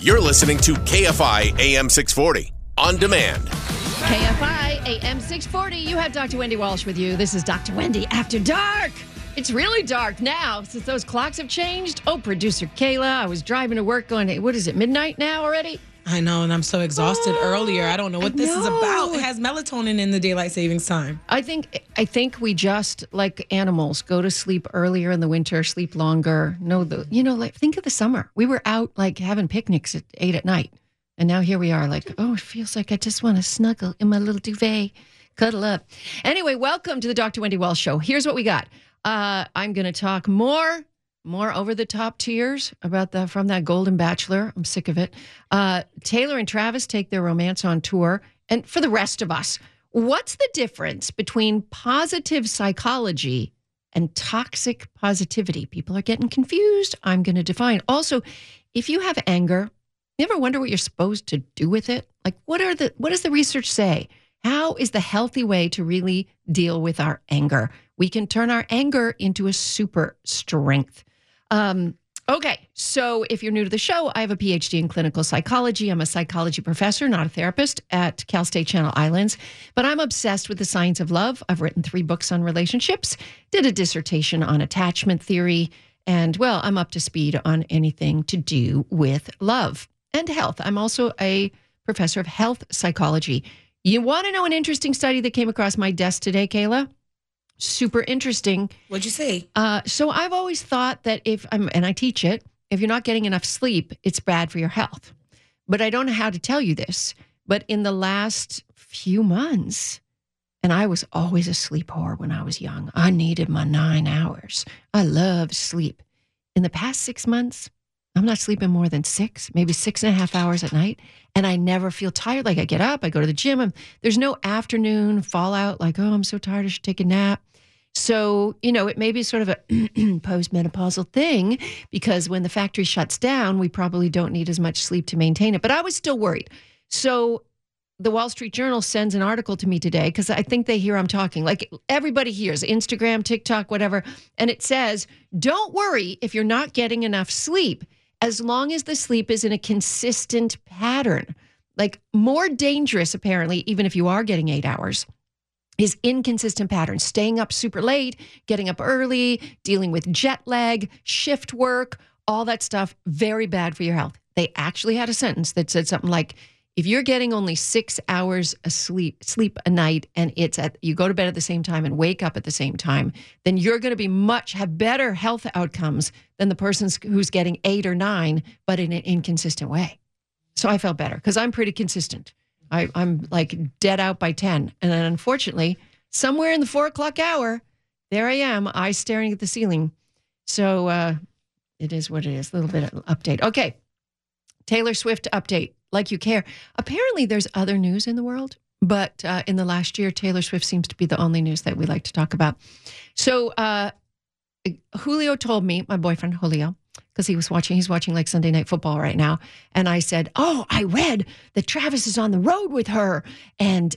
You're listening to KFI AM 640 on demand. KFI AM 640. You have Dr. Wendy Walsh with you. This is Dr. Wendy After Dark. It's really dark now since those clocks have changed. Oh, producer Kayla, I was driving to work going, hey, what is it, midnight now already? I know, and I'm so exhausted earlier. I don't know what I this is about. It has melatonin in the daylight savings time. I think I think we just like animals go to sleep earlier in the winter, sleep longer. No, the you know, like think of the summer. We were out like having picnics at eight at night, and now here we are. Like, oh, it feels like I just want to snuggle in my little duvet, cuddle up. Anyway, welcome to the Dr. Wendy Walsh Show. Here's what we got. Uh, I'm going to talk more more over the top tears about the from that Golden Bachelor. I'm sick of it. Uh, Taylor and Travis take their romance on tour, and for the rest of us, what's the difference between positive psychology and toxic positivity? People are getting confused. I'm going to define. Also, if you have anger, you ever wonder what you're supposed to do with it? Like, what are the what does the research say? How is the healthy way to really deal with our anger? We can turn our anger into a super strength. Um, okay, so if you're new to the show, I have a PhD in clinical psychology. I'm a psychology professor, not a therapist, at Cal State Channel Islands. But I'm obsessed with the science of love. I've written three books on relationships, did a dissertation on attachment theory, and well, I'm up to speed on anything to do with love and health. I'm also a professor of health psychology. You want to know an interesting study that came across my desk today, Kayla? Super interesting. What'd you say? Uh, so I've always thought that if I'm, and I teach it, if you're not getting enough sleep, it's bad for your health. But I don't know how to tell you this. But in the last few months, and I was always a sleep whore when I was young, I needed my nine hours. I love sleep. In the past six months, I'm not sleeping more than six, maybe six and a half hours at night. And I never feel tired. Like I get up, I go to the gym. I'm, there's no afternoon fallout like, oh, I'm so tired, I should take a nap. So, you know, it may be sort of a postmenopausal thing because when the factory shuts down, we probably don't need as much sleep to maintain it. But I was still worried. So, the Wall Street Journal sends an article to me today because I think they hear I'm talking. Like everybody hears Instagram, TikTok, whatever. And it says, don't worry if you're not getting enough sleep, as long as the sleep is in a consistent pattern. Like more dangerous, apparently, even if you are getting eight hours is inconsistent patterns, staying up super late, getting up early, dealing with jet lag, shift work, all that stuff, very bad for your health. They actually had a sentence that said something like, if you're getting only six hours of sleep, sleep a night, and it's at you go to bed at the same time and wake up at the same time, then you're going to be much have better health outcomes than the person who's getting eight or nine, but in an inconsistent way. So I felt better because I'm pretty consistent. I, I'm like dead out by 10. And then unfortunately, somewhere in the four o'clock hour, there I am, eyes staring at the ceiling. So uh, it is what it is. A little bit of update. Okay. Taylor Swift update, like you care. Apparently, there's other news in the world, but uh, in the last year, Taylor Swift seems to be the only news that we like to talk about. So uh, Julio told me, my boyfriend Julio, because he was watching, he's watching like Sunday Night Football right now. And I said, Oh, I read that Travis is on the road with her. And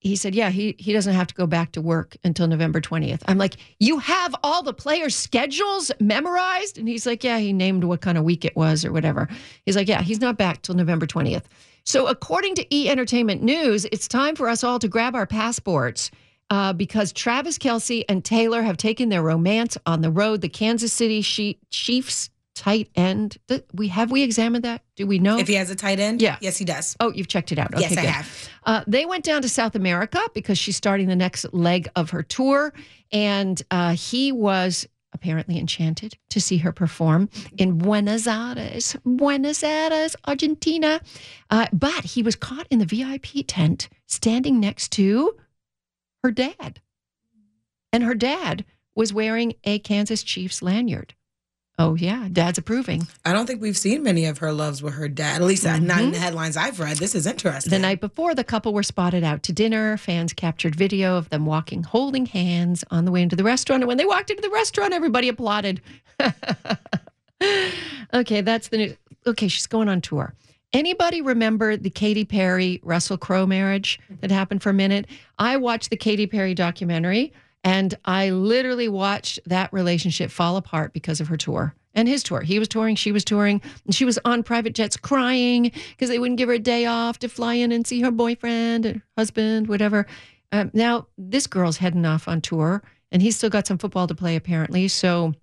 he said, Yeah, he, he doesn't have to go back to work until November 20th. I'm like, You have all the players' schedules memorized? And he's like, Yeah, he named what kind of week it was or whatever. He's like, Yeah, he's not back till November 20th. So, according to E Entertainment News, it's time for us all to grab our passports uh, because Travis Kelce and Taylor have taken their romance on the road. The Kansas City Chiefs tight end. We have we examined that? Do we know? If he has a tight end? Yeah. Yes, he does. oh, you've checked it out. Okay, yes, I good. have. Uh, they went down to South America because she's starting the next leg of her tour, and uh, he was apparently enchanted to see her perform in Buenos Aires, Buenos Aires, Argentina. Uh, but he was caught in the VIP tent, standing next to her dad, and her dad was wearing a Kansas Chiefs lanyard. Oh yeah, dad's approving. I don't think we've seen many of her loves with her dad. At least not in mm-hmm. the headlines I've read. This is interesting. The night before, the couple were spotted out to dinner. Fans captured video of them walking, holding hands on the way into the restaurant. And when they walked into the restaurant, everybody applauded. okay, that's the news. Okay, she's going on tour. Anybody remember the Katy Perry Russell Crowe marriage that happened for a minute? I watched the Katy Perry documentary and I literally watched that relationship fall apart because of her tour. and his tour. He was touring, she was touring, and she was on private jets crying because they wouldn't give her a day off to fly in and see her boyfriend or husband, whatever. Um, now, this girl's heading off on tour, and he's still got some football to play, apparently. So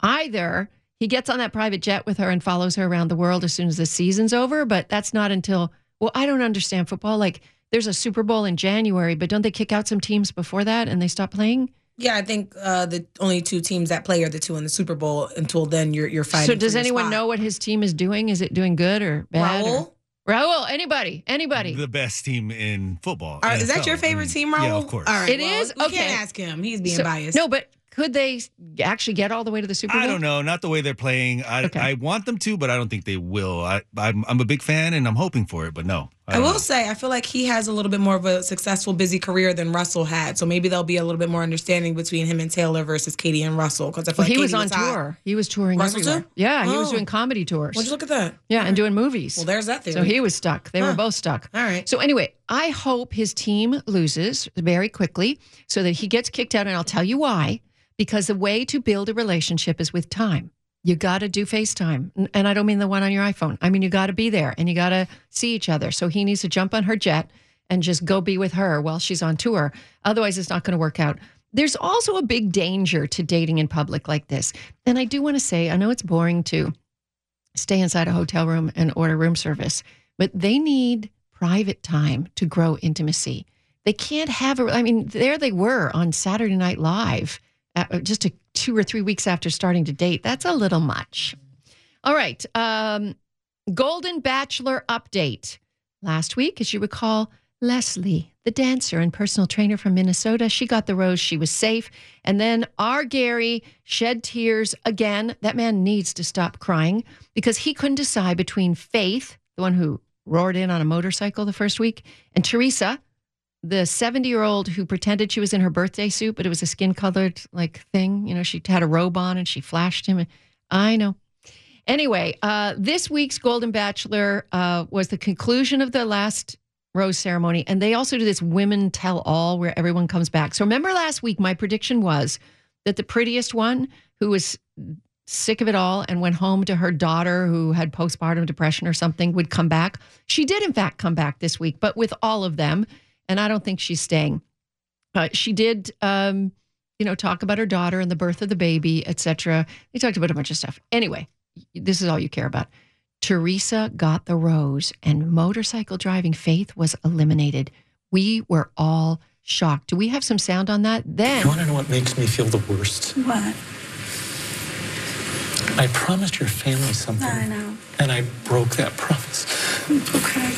either he gets on that private jet with her and follows her around the world as soon as the season's over, but that's not until, well, I don't understand football. Like, there's a Super Bowl in January, but don't they kick out some teams before that and they stop playing? Yeah, I think uh, the only two teams that play are the two in the Super Bowl. Until then, you're you're fighting. So, does for your anyone spot. know what his team is doing? Is it doing good or bad? or- Raul? Raul, anybody, anybody. The best team in football. Are- is that your favorite I mean, team, Raul? Yeah, of course. All right, It well, is? We Okay. can't ask him. He's being So- biased. No, but could they actually get all the way to the Super Bowl? I don't know. Not the way they're playing. I, Okay. I want them to, but I don't think they will. I, I'm, I'm a big fan and I'm hoping for it, but no. I don't will know. say, I feel like he has a little bit more of a successful, busy career than Russell had. So maybe there'll be a little bit more understanding between him and Taylor versus Katy and Russell. Because I feel Well, like he was on hot. tour. He was touring Russell everywhere. too? Yeah, he was Oh. doing comedy tours. Would you look at that? yeah, and doing movies. Well, there's that theory. so he was stuck. They were both stuck. All right. So anyway, I hope his team loses very quickly so that he gets kicked out. And I'll tell you why. Because the way to build a relationship is with time. You got to do FaceTime. And I don't mean the one on your iPhone. I mean, you got to be there and you got to see each other. So he needs to jump on her jet and just go be with her while she's on tour. Otherwise, it's not going to work out. There's also a big danger to dating in public like this. And I do want to say, I know it's boring to stay inside a hotel room and order room service, but they need private time to grow intimacy. They can't have a, I mean, there they were on Saturday Night Live uh, just a, two or three weeks after starting to date. That's a little much. All right. Um, Golden Bachelor update. Last week, as you recall, Leslie, the dancer and personal trainer from Minnesota, she got the rose. She was safe. And then our Gary shed tears again. That man needs to stop crying because he couldn't decide between Faith, the one who roared in on a motorcycle the first week, and Theresa, the 70 year old who pretended she was in her birthday suit, but it was a skin colored like thing. You know, she had a robe on and she flashed him. I know. Anyway, uh, this week's Golden Bachelor uh, was the conclusion of the last rose ceremony. And they also do this women tell all where everyone comes back. So remember last week, my prediction was that the prettiest one who was sick of it all and went home to her daughter who had postpartum depression or something would come back. She did, in fact, come back this week, but with all of them. And I don't think she's staying. Uh, she did, um, you know, talk about her daughter and the birth of the baby, etc. They talked about a bunch of stuff. Anyway, this is all you care about. Theresa got the rose, and motorcycle driving Faith was eliminated. We were all shocked. Do we have some sound on that? Then You want to know what makes me feel the worst? What? I promised your family something. I know. And I broke that promise. Okay.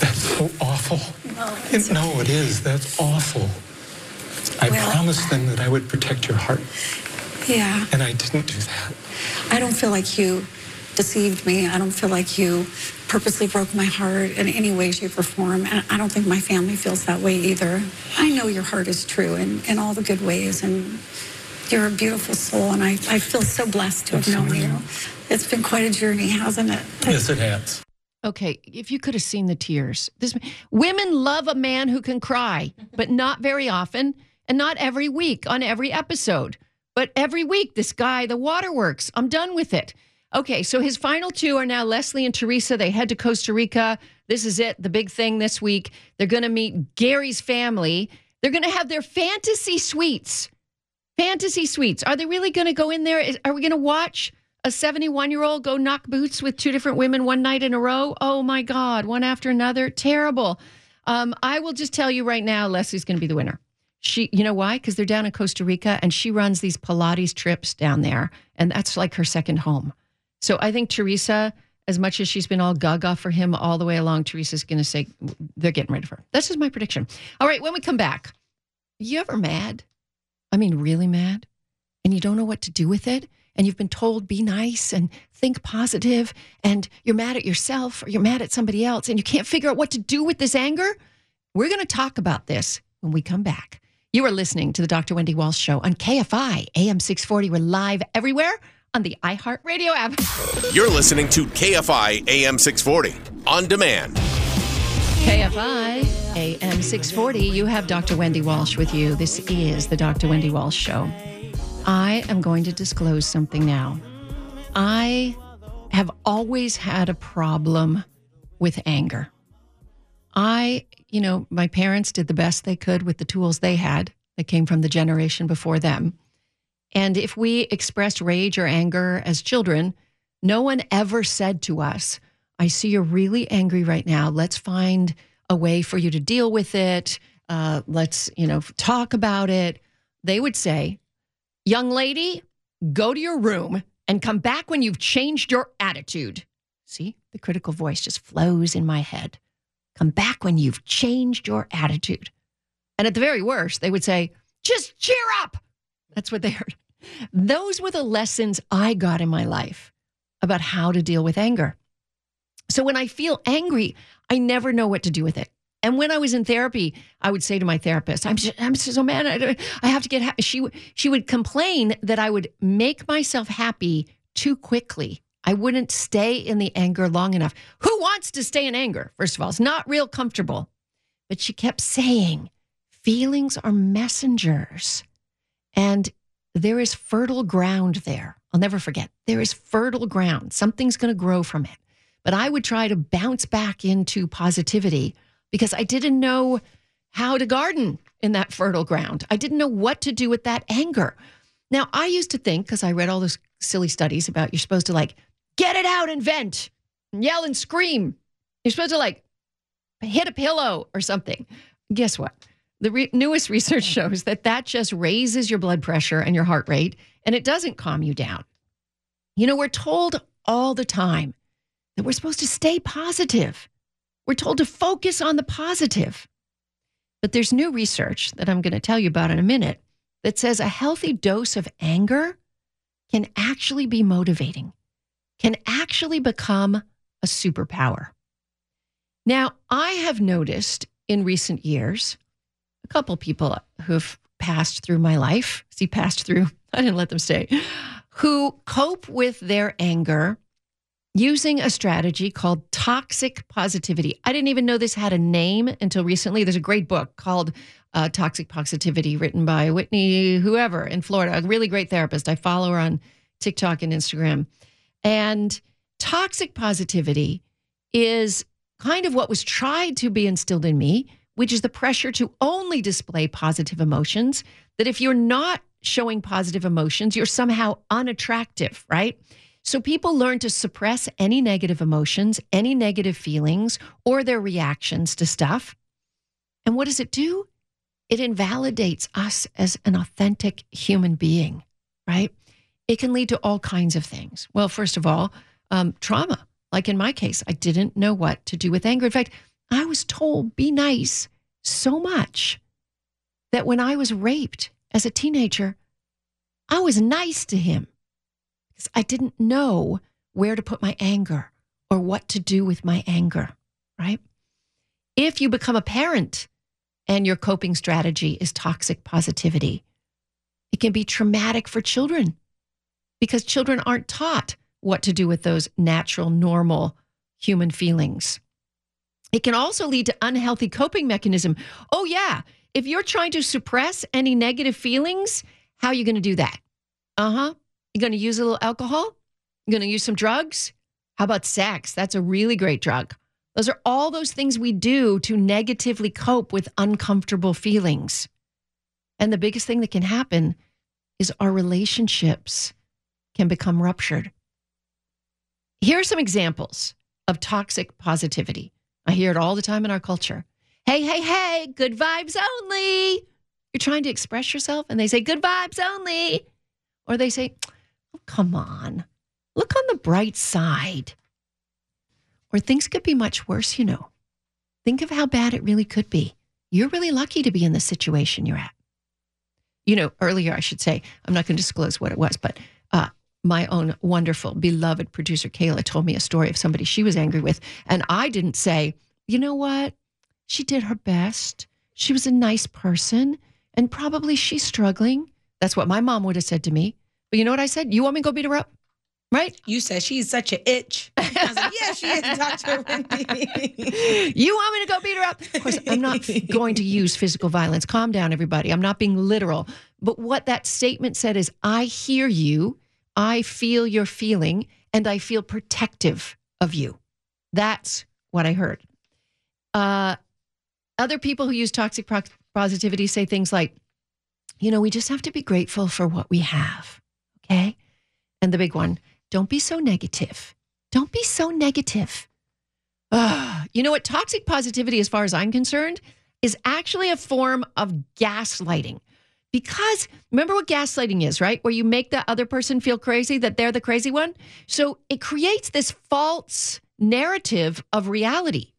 That's so awful. No, It- no, it is. That's awful. I Well- promised them that I would protect your heart, Yeah. and I didn't do that. I don't feel like you deceived me. I don't feel like you purposely broke my heart in any way, shape, or form. And I don't think my family feels that way either. I know your heart is true in, in all the good ways. And you're a beautiful soul. And I, I feel so blessed to have known you. It's been quite a journey, hasn't it? Yes, it has. Okay, if you could have seen the tears. This women love a man who can cry, but not very often and not every week on every episode. But every week this guy, the waterworks. I'm done with it. Okay, so his final two are now Leslie and Theresa. They head to Costa Rica. This is it, the big thing this week. They're going to meet Gary's family. They're going to have their fantasy suites. Fantasy suites. Are they really going to go in there? Are we going to watch a 71 year old go knock boots with two different women one night in a row? Oh my God, one after another. Terrible. Um, I will just tell you right now, Leslie's going to be the winner. She, you know why? Because they're down in Costa Rica and she runs these Pilates trips down there. And that's like her second home. So I think Theresa, as much as she's been all gaga for him all the way along, Theresa's going to say they're getting rid of her. That's just my prediction. All right, when we come back, you ever mad? I mean, really mad? And you don't know what to do with it? And you've been told be nice and think positive, and you're mad at yourself or you're mad at somebody else, and you can't figure out what to do with this anger? We're going to talk about this when we come back. You are listening to the Dr. Wendy Walsh Show on KFI AM 640. We're live everywhere on the iHeartRadio app. You're listening to KFI AM 640 on demand. KFI AM 640. You have Dr. Wendy Walsh with you. This is the Dr. Wendy Walsh Show. I am going to disclose something now. I have always had a problem with anger. I, you know, my parents did the best they could with the tools they had that came from the generation before them. And if we expressed rage or anger as children, no one ever said to us, I see you're really angry right now. Let's find a way for you to deal with it. Uh, let's, you know, talk about it. They would say, Young lady, go to your room and come back when you've changed your attitude. See, the critical voice just flows in my head. Come back when you've changed your attitude. And at the very worst, they would say, just cheer up. That's what they heard. Those were the lessons I got in my life about how to deal with anger. So when I feel angry, I never know what to do with it. And when I was in therapy, I would say to my therapist, "I'm just, I'm so mad. I, I have to get happy." She she would complain that I would make myself happy too quickly. I wouldn't stay in the anger long enough. Who wants to stay in anger? First of all, it's not real comfortable. But she kept saying, "Feelings are messengers." And there is fertile ground there. I'll never forget. There is fertile ground. Something's going to grow from it. But I would try to bounce back into positivity because I didn't know how to garden in that fertile ground. I didn't know what to do with that anger. Now, I used to think, because I read all those silly studies about you're supposed to like get it out and vent, and yell and scream. You're supposed to like hit a pillow or something. Guess what? The re- newest research mm. shows that that just raises your blood pressure and your heart rate, and it doesn't calm you down. You know, we're told all the time that we're supposed to stay positive. We're told to focus on the positive. But there's new research that I'm going to tell you about in a minute that says a healthy dose of anger can actually be motivating, can actually become a superpower. Now, I have noticed in recent years a couple people who've passed through my life, see, passed through, I didn't let them stay, who cope with their anger using a strategy called toxic positivity. I didn't even know this had a name until recently. There's a great book called uh, Toxic Positivity, written by Whitney, whoever in Florida, a really great therapist. I follow her on TikTok and Instagram. And toxic positivity is kind of what was tried to be instilled in me, which is the pressure to only display positive emotions. That if you're not showing positive emotions, you're somehow unattractive, right? So people learn to suppress any negative emotions, any negative feelings, or their reactions to stuff. And what does it do? It invalidates us as an authentic human being, right? It can lead to all kinds of things. Well, first of all, um, trauma. Like in my case, I didn't know what to do with anger. In fact, I was told, be nice so much that when I was raped as a teenager, I was nice to him because I didn't know where to put my anger or what to do with my anger, right? If you become a parent and your coping strategy is toxic positivity, it can be traumatic for children because children aren't taught what to do with those natural, normal human feelings. It can also lead to unhealthy coping mechanism. Oh yeah, if you're trying to suppress any negative feelings, how are you going to do that? Uh-huh. You're going to use a little alcohol? You're going to use some drugs? How about sex? That's a really great drug. Those are all those things we do to negatively cope with uncomfortable feelings. And the biggest thing that can happen is our relationships can become ruptured. Here are some examples of toxic positivity. I hear it all the time in our culture. Hey, hey, hey, good vibes only. You're trying to express yourself and they say good vibes only. Or they say, oh, come on, look on the bright side. Or things could be much worse, you know. Think of how bad it really could be. You're really lucky to be in the situation you're at. You know, earlier I should say, I'm not going to disclose what it was, but uh, my own wonderful, beloved producer Kayla told me a story of somebody she was angry with. And I didn't say, you know what? She did her best. She was a nice person. And probably she's struggling. That's what my mom would have said to me. But you know what I said? You want me to go beat her up? Right? You said she's such an itch. I was like, yeah, she is Dr. Wendy. you want me to go beat her up? Of course, I'm not going to use physical violence. Calm down, everybody. I'm not being literal. But what that statement said is I hear you, I feel your feeling, and I feel protective of you. That's what I heard. Uh, other people who use toxic pro- positivity say things like, you know, we just have to be grateful for what we have. Okay. And the big one, don't be so negative. Don't be so negative. Ugh. You know what? Toxic positivity, as far as I'm concerned, is actually a form of gaslighting. Because remember what gaslighting is, right? Where you make the other person feel crazy, that they're the crazy one. So it creates this false narrative of reality.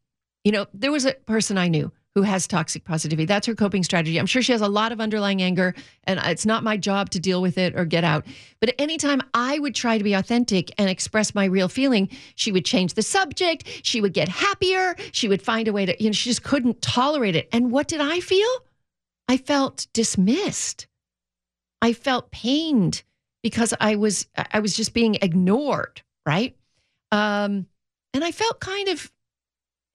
You know, there was a person I knew who has toxic positivity. That's her coping strategy. I'm sure she has a lot of underlying anger, and it's not my job to deal with it or get out. But anytime I would try to be authentic and express my real feeling, she would change the subject. She would get happier. She would find a way to, you know, she just couldn't tolerate it. And what did I feel? I felt dismissed. I felt pained because I was I was just being ignored, right? Um, and I felt kind of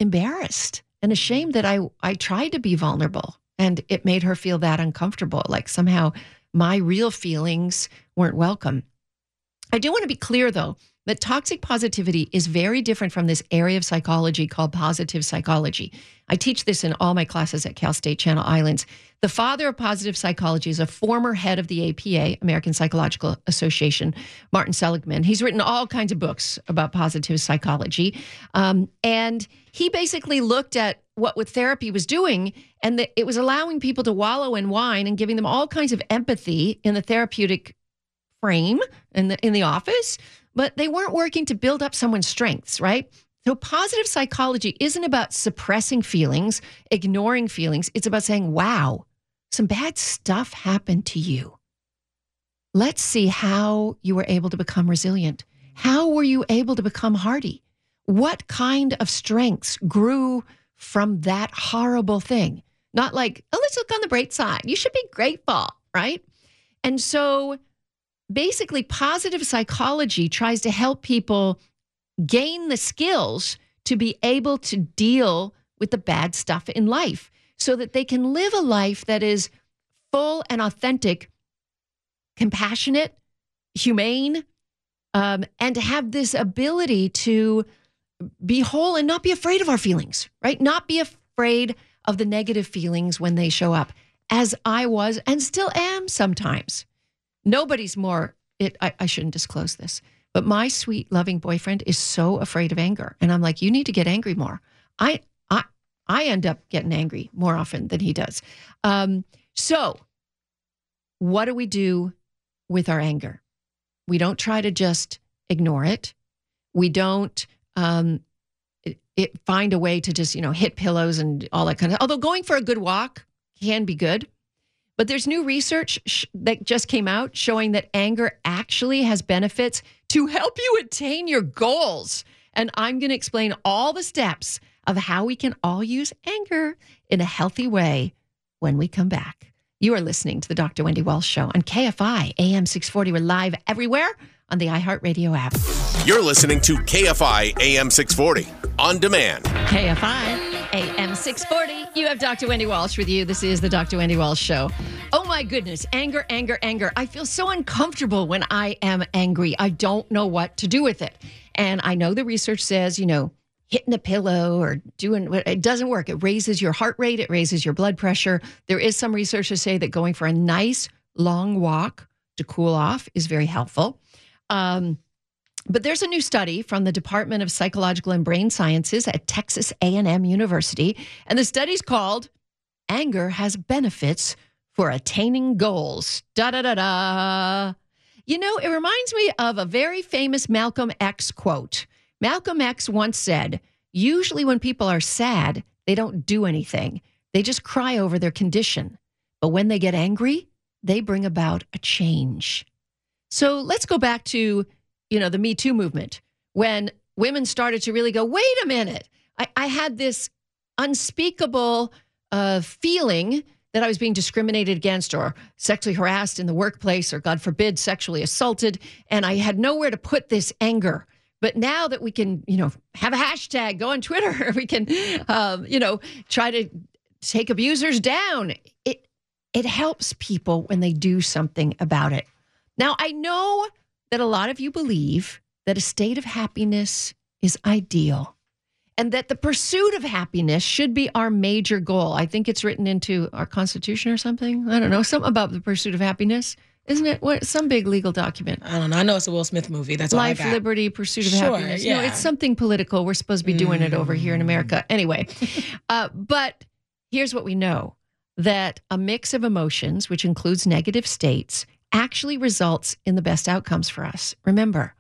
embarrassed and ashamed that I I tried to be vulnerable and it made her feel that uncomfortable like somehow my real feelings weren't welcome. I do want to be clear though that toxic positivity is very different from this area of psychology called positive psychology. I teach this in all my classes at Cal State Channel Islands. The father of positive psychology is a former head of the APA, American Psychological Association, Martin Seligman. He's written all kinds of books about positive psychology. Um, and he basically looked at what what therapy was doing and that it was allowing people to wallow and whine and giving them all kinds of empathy in the therapeutic frame in the in the office but they weren't working to build up someone's strengths, right? So, positive psychology isn't about suppressing feelings, ignoring feelings. It's about saying, wow, some bad stuff happened to you. Let's see how you were able to become resilient. How were you able to become hardy? What kind of strengths grew from that horrible thing? Not like, oh, let's look on the bright side. You should be grateful, right? And so, basically positive psychology tries to help people gain the skills to be able to deal with the bad stuff in life so that they can live a life that is full and authentic, compassionate, humane, um, and to have this ability to be whole and not be afraid of our feelings, right? Not be afraid of the negative feelings when they show up, as I was and still am sometimes. Nobody's more, it, I, I shouldn't disclose this, but my sweet, loving boyfriend is so afraid of anger. And I'm like, you need to get angry more. I, I, I end up getting angry more often than he does. Um, so, what do we do with our anger? We don't try to just ignore it. We don't um, it, it, find a way to just you know hit pillows and all that kind of. Although going for a good walk can be good, but there's new research sh- that just came out showing that anger actually has benefits to help you attain your goals. And I'm going to explain all the steps of how we can all use anger in a healthy way when we come back. You are listening to the Dr. Wendy Walsh Show on KFI AM 640. We're live everywhere on the iHeartRadio app. You're listening to KFI AM 640 on demand. KFI AM 640. You have Dr. Wendy Walsh with you. This is the Dr. Wendy Walsh Show. Oh my goodness. Anger, anger, anger. I feel so uncomfortable when I am angry. I don't know what to do with it. And I know the research says, you know, hitting a pillow or doing it doesn't work. It raises your heart rate, it raises your blood pressure. There is some research to say that going for a nice long walk to cool off is very helpful. Um, but there's a new study from the Department of Psychological and Brain Sciences at Texas A&M University, and the study's called "Anger Has Benefits for Attaining Goals." Da da da da. You know, it reminds me of a very famous Malcolm X quote. Malcolm X once said, "Usually when people are sad, they don't do anything. They just cry over their condition. But when they get angry, they bring about a change." So let's go back to you know, the Me Too movement, when women started to really go, wait a minute, I, I had this unspeakable uh, feeling that I was being discriminated against or sexually harassed in the workplace or, God forbid, sexually assaulted. And I had nowhere to put this anger, But now that we can, you know, have a hashtag, go on Twitter, we can, um, you know, try to take abusers down. It it helps people when they do something about it. Now I know that a lot of you believe that a state of happiness is ideal and that the pursuit of happiness should be our major goal. I think it's written into our constitution or something. I don't know, something about the pursuit of happiness. Isn't it what some big legal document? I don't know. I know it's a Will Smith movie. That's all I Life, liberty, pursuit of Sure, happiness. No, yeah. it's something political. We're supposed to be doing it over here in America. Anyway, uh, but here's what we know that a mix of emotions, which includes negative states, actually results in the best outcomes for us. Remember,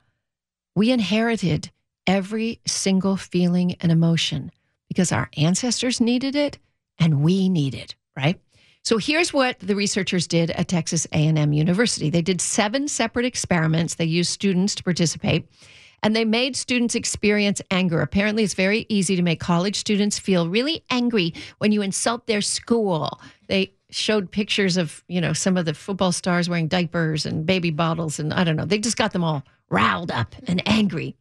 we inherited every single feeling and emotion because our ancestors needed it and we need it, right? So here's what the researchers did at Texas A&M University. They did seven separate experiments. They used students to participate and they made students experience anger. Apparently, it's very easy to make college students feel really angry when you insult their school. They showed pictures of, you know, some of the football stars wearing diapers and baby bottles and I don't know. They just got them all riled up and angry.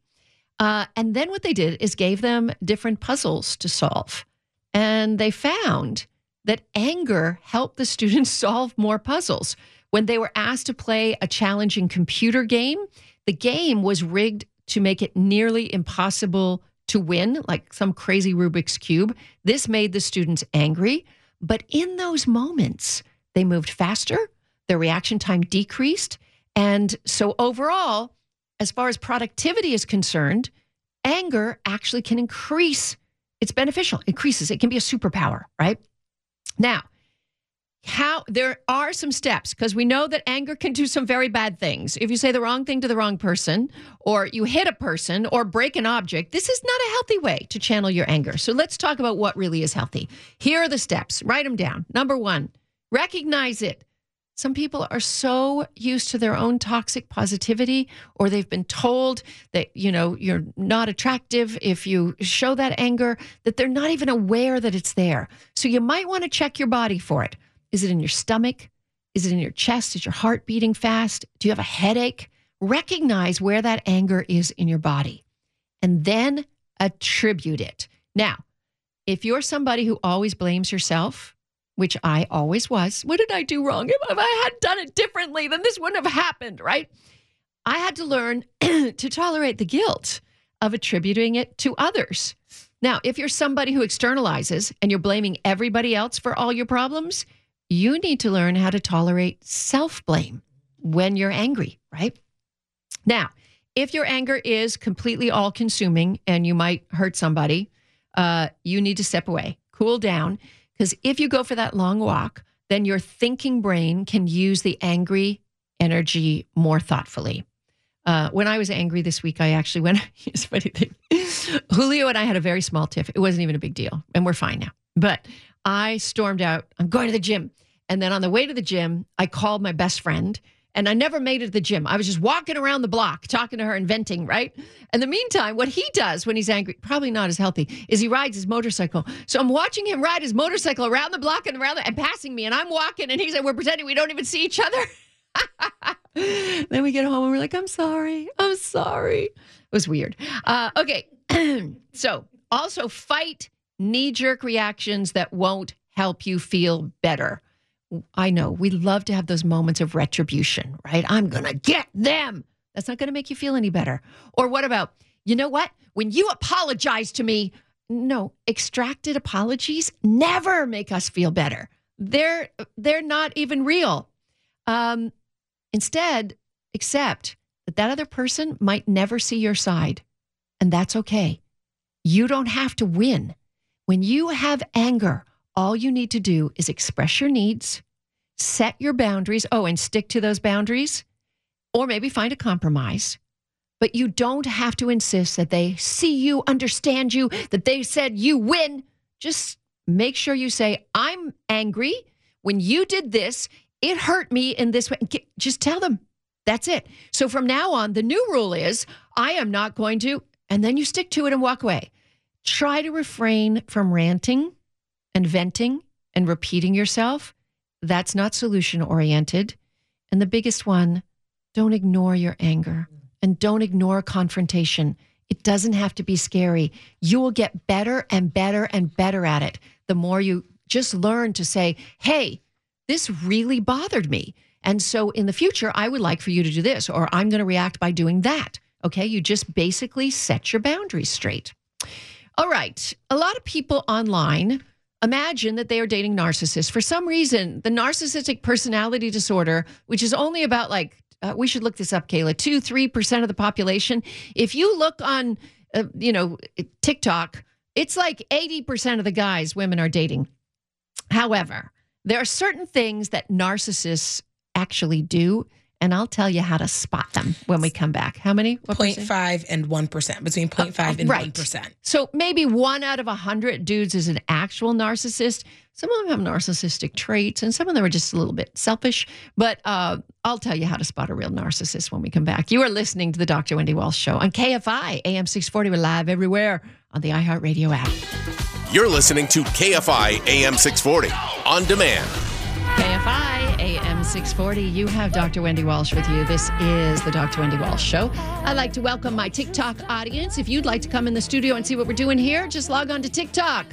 Uh, and then what they did is gave them different puzzles to solve. And they found that anger helped the students solve more puzzles. When they were asked to play a challenging computer game, the game was rigged to make it nearly impossible to win, like some crazy Rubik's Cube. This made the students angry. But in those moments, they moved faster, their reaction time decreased. And so overall, as far as productivity is concerned, anger actually can increase. It's beneficial, increases. It can be a superpower, right? Now, how there are some steps because we know that anger can do some very bad things. If you say the wrong thing to the wrong person, or you hit a person, or break an object, this is not a healthy way to channel your anger. So let's talk about what really is healthy. Here are the steps. Write them down. Number one, recognize it. Some people are so used to their own toxic positivity, or they've been told that, you know, you're not attractive if you show that anger, that they're not even aware that it's there. So you might want to check your body for it. Is it in your stomach? Is it in your chest? Is your heart beating fast? Do you have a headache? Recognize where that anger is in your body and then attribute it. Now, if you're somebody who always blames yourself, which I always was, what did I do wrong? If I had done it differently, then this wouldn't have happened, right? I had to learn to tolerate the guilt of attributing it to others. Now, if you're somebody who externalizes and you're blaming everybody else for all your problems, you need to learn how to tolerate self blame when you're angry, right? Now, if your anger is completely all consuming and you might hurt somebody, uh, you need to step away, cool down. Because if you go for that long walk, then your thinking brain can use the angry energy more thoughtfully. Uh, when I was angry this week, I actually went. Here's funny thing. Julio and I had a very small tiff. It wasn't even a big deal, and we're fine now. But I stormed out. I'm going to the gym, and then on the way to the gym, I called my best friend, and I never made it to the gym. I was just walking around the block, talking to her and venting. Right. In the meantime, what he does when he's angry, probably not as healthy, is he rides his motorcycle. So I'm watching him ride his motorcycle around the block and around the, and passing me, and I'm walking, and he's like, we're pretending we don't even see each other. then we get home and we're like, I'm sorry. I'm sorry. It was weird. Uh, okay. so also fight knee jerk reactions that won't help you feel better. I know we love to have those moments of retribution, right? I'm going to get them. That's not going to make you feel any better. Or what about, you know what? When you apologize to me, no, extracted apologies never make us feel better. They're they're not even real. Um, Instead, accept that that other person might never see your side, and that's okay. You don't have to win. When you have anger, all you need to do is express your needs, set your boundaries. Oh, and stick to those boundaries, or maybe find a compromise. But you don't have to insist that they see you, understand you, that they said you win. Just make sure you say, I'm angry. When you did this, it hurt me in this way. Just tell them. That's it. So from now on, the new rule is I am not going to, and then you stick to it and walk away. Try to refrain from ranting and venting and repeating yourself. That's not solution oriented. And the biggest one, don't ignore your anger and don't ignore confrontation. It doesn't have to be scary. You will get better and better and better at it the more you just learn to say, hey, this really bothered me. And so in the future, I would like for you to do this, or I'm going to react by doing that. Okay. You just basically set your boundaries straight. All right. A lot of people online imagine that they are dating narcissists. For some reason, the narcissistic personality disorder, which is only about like, uh, we should look this up, Kayla, two, 3% of the population. If you look on, uh, you know, TikTok, it's like 80% of the guys women are dating. However, there are certain things that narcissists actually do and I'll tell you how to spot them when we come back. How many? What 0.5 and 1%, between 0.5 uh, and right. 1%. So maybe one out of a 100 dudes is an actual narcissist. Some of them have narcissistic traits, and some of them are just a little bit selfish. But uh, I'll tell you how to spot a real narcissist when we come back. You are listening to the Dr. Wendy Walsh Show on KFI, AM 640. We're live everywhere on the iHeartRadio app. You're listening to KFI, AM 640 on demand. KFI AM 640. You have Dr. Wendy Walsh with you. This is the Dr. Wendy Walsh Show. I'd like to welcome my TikTok audience. If you'd like to come in the studio and see what we're doing here, just log on to TikTok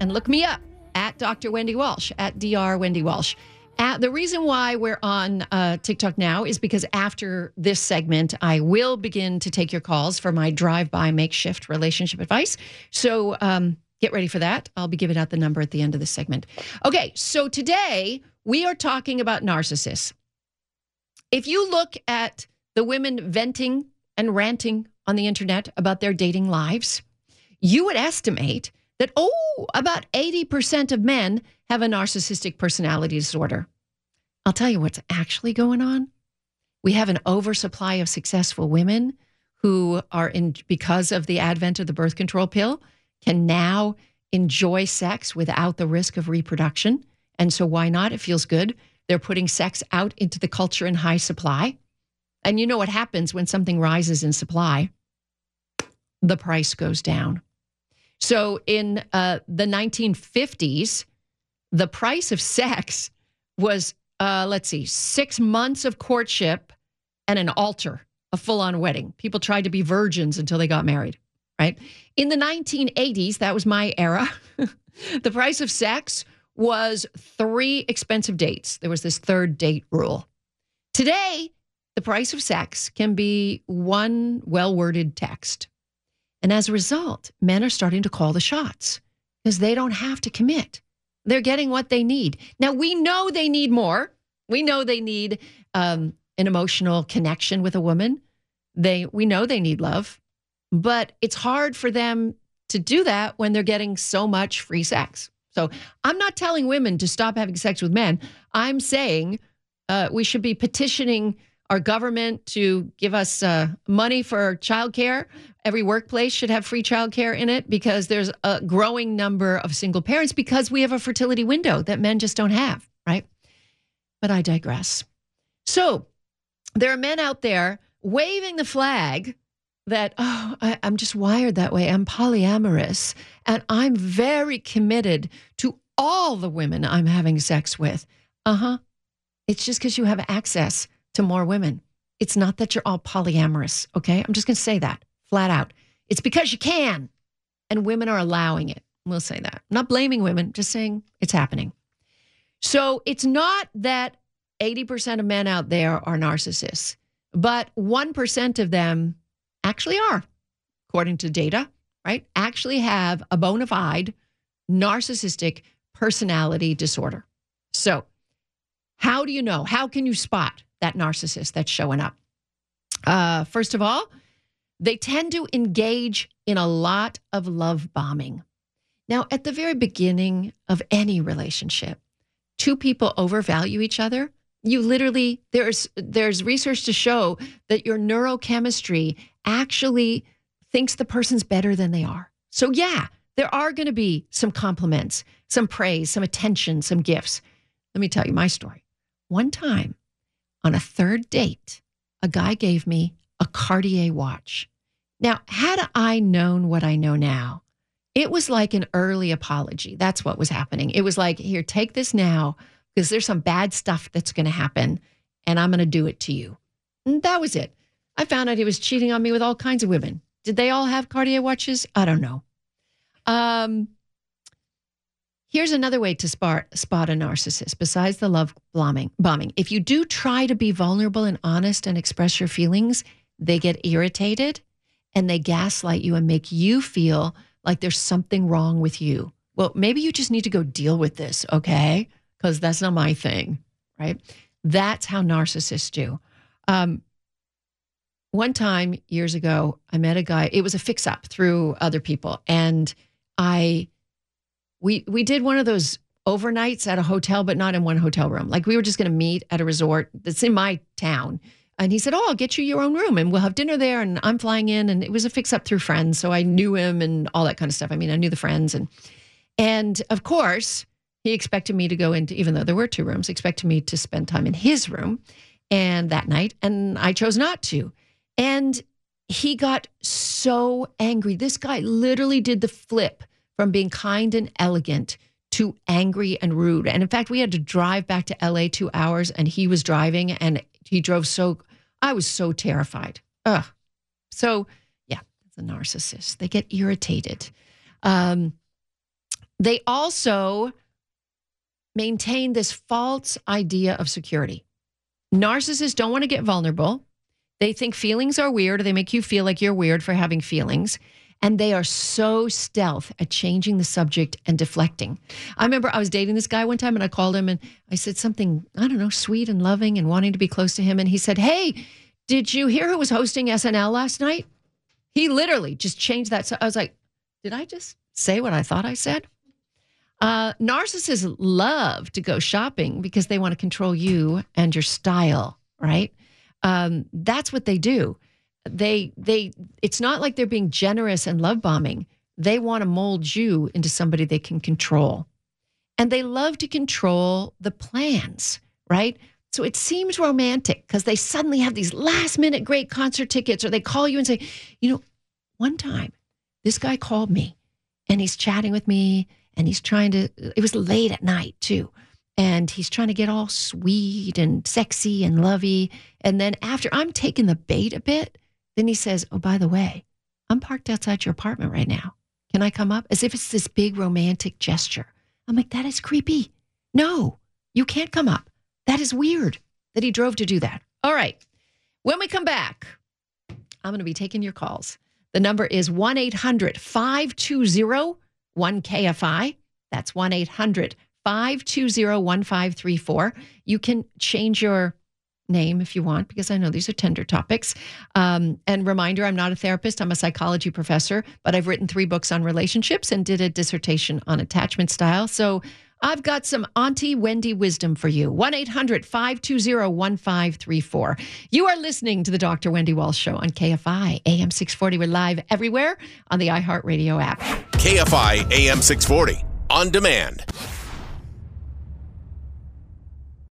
and look me up at Dr. Wendy Walsh, at Dr. Wendy Walsh. At, the reason why we're on uh, TikTok now is because after this segment, I will begin to take your calls for my drive by makeshift relationship advice. So, um, Get ready for that. I'll be giving out the number at the end of the segment. Okay, so today we are talking about narcissists. If you look at the women venting and ranting on the internet about their dating lives, you would estimate that, oh, about 80% of men have a narcissistic personality disorder. I'll tell you what's actually going on. We have an oversupply of successful women who are in, because of the advent of the birth control pill, can now enjoy sex without the risk of reproduction. And so, why not? It feels good. They're putting sex out into the culture in high supply. And you know what happens when something rises in supply? The price goes down. So, in uh, the 1950s, the price of sex was, uh, let's see, six months of courtship and an altar, a full on wedding. People tried to be virgins until they got married right? In the 1980s, that was my era, the price of sex was three expensive dates. There was this third date rule. Today, the price of sex can be one well worded text. And as a result, men are starting to call the shots because they don't have to commit. They're getting what they need. Now, we know they need more. We know they need um, an emotional connection with a woman. They, we know they need love. But it's hard for them to do that when they're getting so much free sex. So I'm not telling women to stop having sex with men. I'm saying uh, we should be petitioning our government to give us uh, money for childcare. Every workplace should have free childcare in it because there's a growing number of single parents because we have a fertility window that men just don't have, right? But I digress. So there are men out there waving the flag that, oh, I, I'm just wired that way. I'm polyamorous and I'm very committed to all the women I'm having sex with. Uh huh. It's just because you have access to more women. It's not that you're all polyamorous, okay? I'm just going to say that flat out. It's because you can, and women are allowing it. We'll say that. I'm not blaming women, just saying it's happening. So it's not that 80% of men out there are narcissists, but 1% of them actually are, according to data, right? Actually have a bona fide narcissistic personality disorder. So, how do you know? How can you spot that narcissist that's showing up? Uh, first of all, they tend to engage in a lot of love bombing. Now, at the very beginning of any relationship, two people overvalue each other. You literally there's there's research to show that your neurochemistry actually thinks the person's better than they are. So, yeah, there are going to be some compliments, some praise, some attention, some gifts. Let me tell you my story. One time on a third date, a guy gave me a Cartier watch. Now, had I known what I know now, it was like an early apology. That's what was happening. It was like, here, take this now because there's some bad stuff that's going to happen and I'm going to do it to you. And that was it. I found out he was cheating on me with all kinds of women. Did they all have Cartier watches? I don't know. Um, here's another way to spot, spot a narcissist besides the love bombing. Bombing. If you do try to be vulnerable and honest and express your feelings, they get irritated and they gaslight you and make you feel like there's something wrong with you. Well, maybe you just need to go deal with this, okay? Because that's not my thing, right? That's how narcissists do. Um, one time years ago, I met a guy. It was a fix up through other people, and I we we did one of those overnights at a hotel, but not in one hotel room. Like we were just going to meet at a resort that's in my town. And he said, "Oh, I'll get you your own room, and we'll have dinner there." And I'm flying in, and it was a fix up through friends, so I knew him and all that kind of stuff. I mean, I knew the friends, and and of course, he expected me to go into, even though there were two rooms, expected me to spend time in his room, and that night, and I chose not to. And he got so angry. This guy literally did the flip from being kind and elegant to angry and rude. And in fact, we had to drive back to LA two hours and he was driving and he drove so, I was so terrified. Ugh. So, yeah, the a narcissist. They get irritated. Um, they also maintain this false idea of security. Narcissists don't want to get vulnerable. They think feelings are weird. They make you feel like you're weird for having feelings. And they are so stealth at changing the subject and deflecting. I remember I was dating this guy one time and I called him and I said something, I don't know, sweet and loving and wanting to be close to him. And he said, Hey, did you hear who was hosting SNL last night? He literally just changed that. So I was like, Did I just say what I thought I said? Uh, narcissists love to go shopping because they want to control you and your style, right? Um, that's what they do. They they it's not like they're being generous and love bombing. They want to mold you into somebody they can control. And they love to control the plans, right? So it seems romantic because they suddenly have these last minute great concert tickets, or they call you and say, you know, one time this guy called me and he's chatting with me and he's trying to, it was late at night too and he's trying to get all sweet and sexy and lovey. And then after I'm taking the bait a bit, then he says, Oh, by the way, I'm parked outside your apartment right now. Can I come up? As if it's this big romantic gesture. I'm like, That is creepy. No, you can't come up. That is weird that he drove to do that. All right. When we come back, I'm going to be taking your calls. The number is 1 800 520 1KFI. That's 1 800 520 1534. You can change your name if you want, because I know these are tender topics. Um, and reminder I'm not a therapist, I'm a psychology professor, but I've written three books on relationships and did a dissertation on attachment style. So I've got some Auntie Wendy wisdom for you. 1 800 520 1534. You are listening to the Dr. Wendy Walsh Show on KFI AM 640. We're live everywhere on the iHeartRadio app. KFI AM 640 on demand.